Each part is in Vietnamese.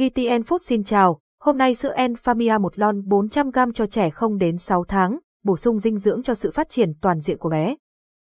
vtn Food xin chào, hôm nay sữa Enfamia một lon 400g cho trẻ không đến 6 tháng, bổ sung dinh dưỡng cho sự phát triển toàn diện của bé.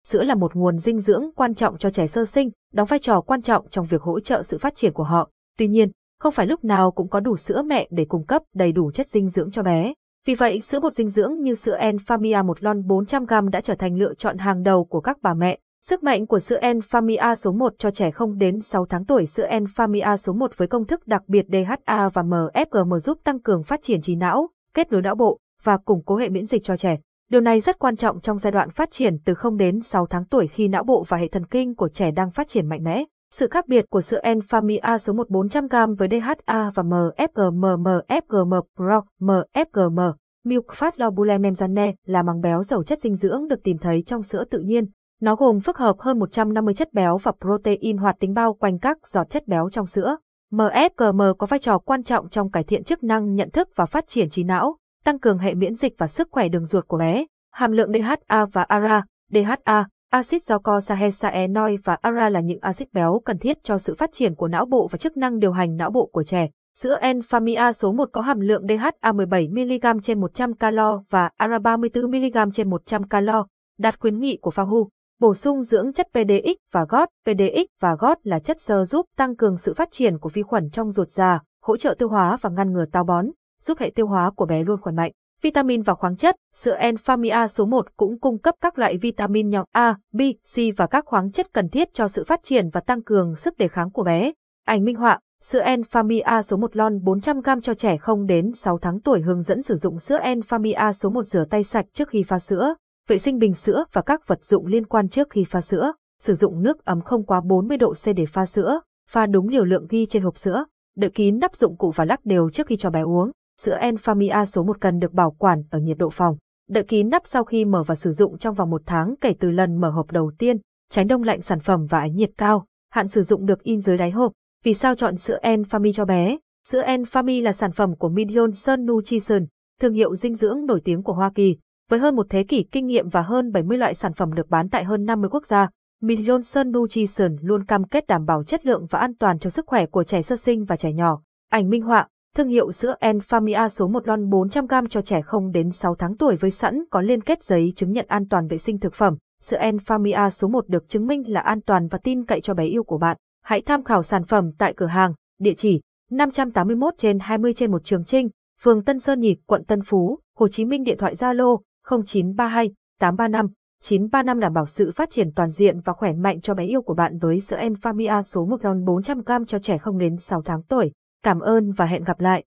Sữa là một nguồn dinh dưỡng quan trọng cho trẻ sơ sinh, đóng vai trò quan trọng trong việc hỗ trợ sự phát triển của họ. Tuy nhiên, không phải lúc nào cũng có đủ sữa mẹ để cung cấp đầy đủ chất dinh dưỡng cho bé. Vì vậy, sữa bột dinh dưỡng như sữa Enfamia một lon 400g đã trở thành lựa chọn hàng đầu của các bà mẹ. Sức mạnh của sữa Enfamia số 1 cho trẻ không đến 6 tháng tuổi Sữa Enfamia số 1 với công thức đặc biệt DHA và MFGM giúp tăng cường phát triển trí não, kết nối não bộ và củng cố hệ miễn dịch cho trẻ. Điều này rất quan trọng trong giai đoạn phát triển từ 0 đến 6 tháng tuổi khi não bộ và hệ thần kinh của trẻ đang phát triển mạnh mẽ. Sự khác biệt của sữa Enfamia số 1 400g với DHA và MFGM MFGM Pro MFGM Milk Fat Lobule Memzane là màng béo giàu chất dinh dưỡng được tìm thấy trong sữa tự nhiên. Nó gồm phức hợp hơn 150 chất béo và protein hoạt tính bao quanh các giọt chất béo trong sữa. MFGM có vai trò quan trọng trong cải thiện chức năng nhận thức và phát triển trí não, tăng cường hệ miễn dịch và sức khỏe đường ruột của bé. Hàm lượng DHA và ARA, DHA, axit glycosaenoid và ARA là những axit béo cần thiết cho sự phát triển của não bộ và chức năng điều hành não bộ của trẻ. Sữa Enfamia số 1 có hàm lượng DHA 17mg trên 100 calo và ARA 34mg trên 100 calo, đạt khuyến nghị của FAHU. Bổ sung dưỡng chất PDX và GOT. PDX và GOT là chất xơ giúp tăng cường sự phát triển của vi khuẩn trong ruột già, hỗ trợ tiêu hóa và ngăn ngừa táo bón, giúp hệ tiêu hóa của bé luôn khỏe mạnh. Vitamin và khoáng chất, sữa Enfamia số 1 cũng cung cấp các loại vitamin nhóm A, B, C và các khoáng chất cần thiết cho sự phát triển và tăng cường sức đề kháng của bé. Ảnh minh họa, sữa Enfamia số 1 lon 400g cho trẻ không đến 6 tháng tuổi hướng dẫn sử dụng sữa Enfamia số 1 rửa tay sạch trước khi pha sữa, vệ sinh bình sữa và các vật dụng liên quan trước khi pha sữa, sử dụng nước ấm không quá 40 độ C để pha sữa, pha đúng liều lượng ghi trên hộp sữa, đậy kín nắp dụng cụ và lắc đều trước khi cho bé uống. Sữa Enfamia số 1 cần được bảo quản ở nhiệt độ phòng. Đậy kín nắp sau khi mở và sử dụng trong vòng một tháng kể từ lần mở hộp đầu tiên, tránh đông lạnh sản phẩm và ánh nhiệt cao. Hạn sử dụng được in dưới đáy hộp. Vì sao chọn sữa Enfami cho bé? Sữa Enfami là sản phẩm của Million Sun Nutrition, thương hiệu dinh dưỡng nổi tiếng của Hoa Kỳ. Với hơn một thế kỷ kinh nghiệm và hơn 70 loại sản phẩm được bán tại hơn 50 quốc gia, Million Johnson Nutrition luôn cam kết đảm bảo chất lượng và an toàn cho sức khỏe của trẻ sơ sinh và trẻ nhỏ. Ảnh minh họa, Thương hiệu sữa Enfamia số 1 lon 400g cho trẻ không đến 6 tháng tuổi với sẵn có liên kết giấy chứng nhận an toàn vệ sinh thực phẩm. Sữa Enfamia số 1 được chứng minh là an toàn và tin cậy cho bé yêu của bạn. Hãy tham khảo sản phẩm tại cửa hàng, địa chỉ 581 trên 20 trên 1 Trường Trinh, phường Tân Sơn Nhị, quận Tân Phú, Hồ Chí Minh điện thoại Zalo 0932 835 935 đảm bảo sự phát triển toàn diện và khỏe mạnh cho bé yêu của bạn với sữa Enfamia số 1 lon 400g cho trẻ không đến 6 tháng tuổi. Cảm ơn và hẹn gặp lại.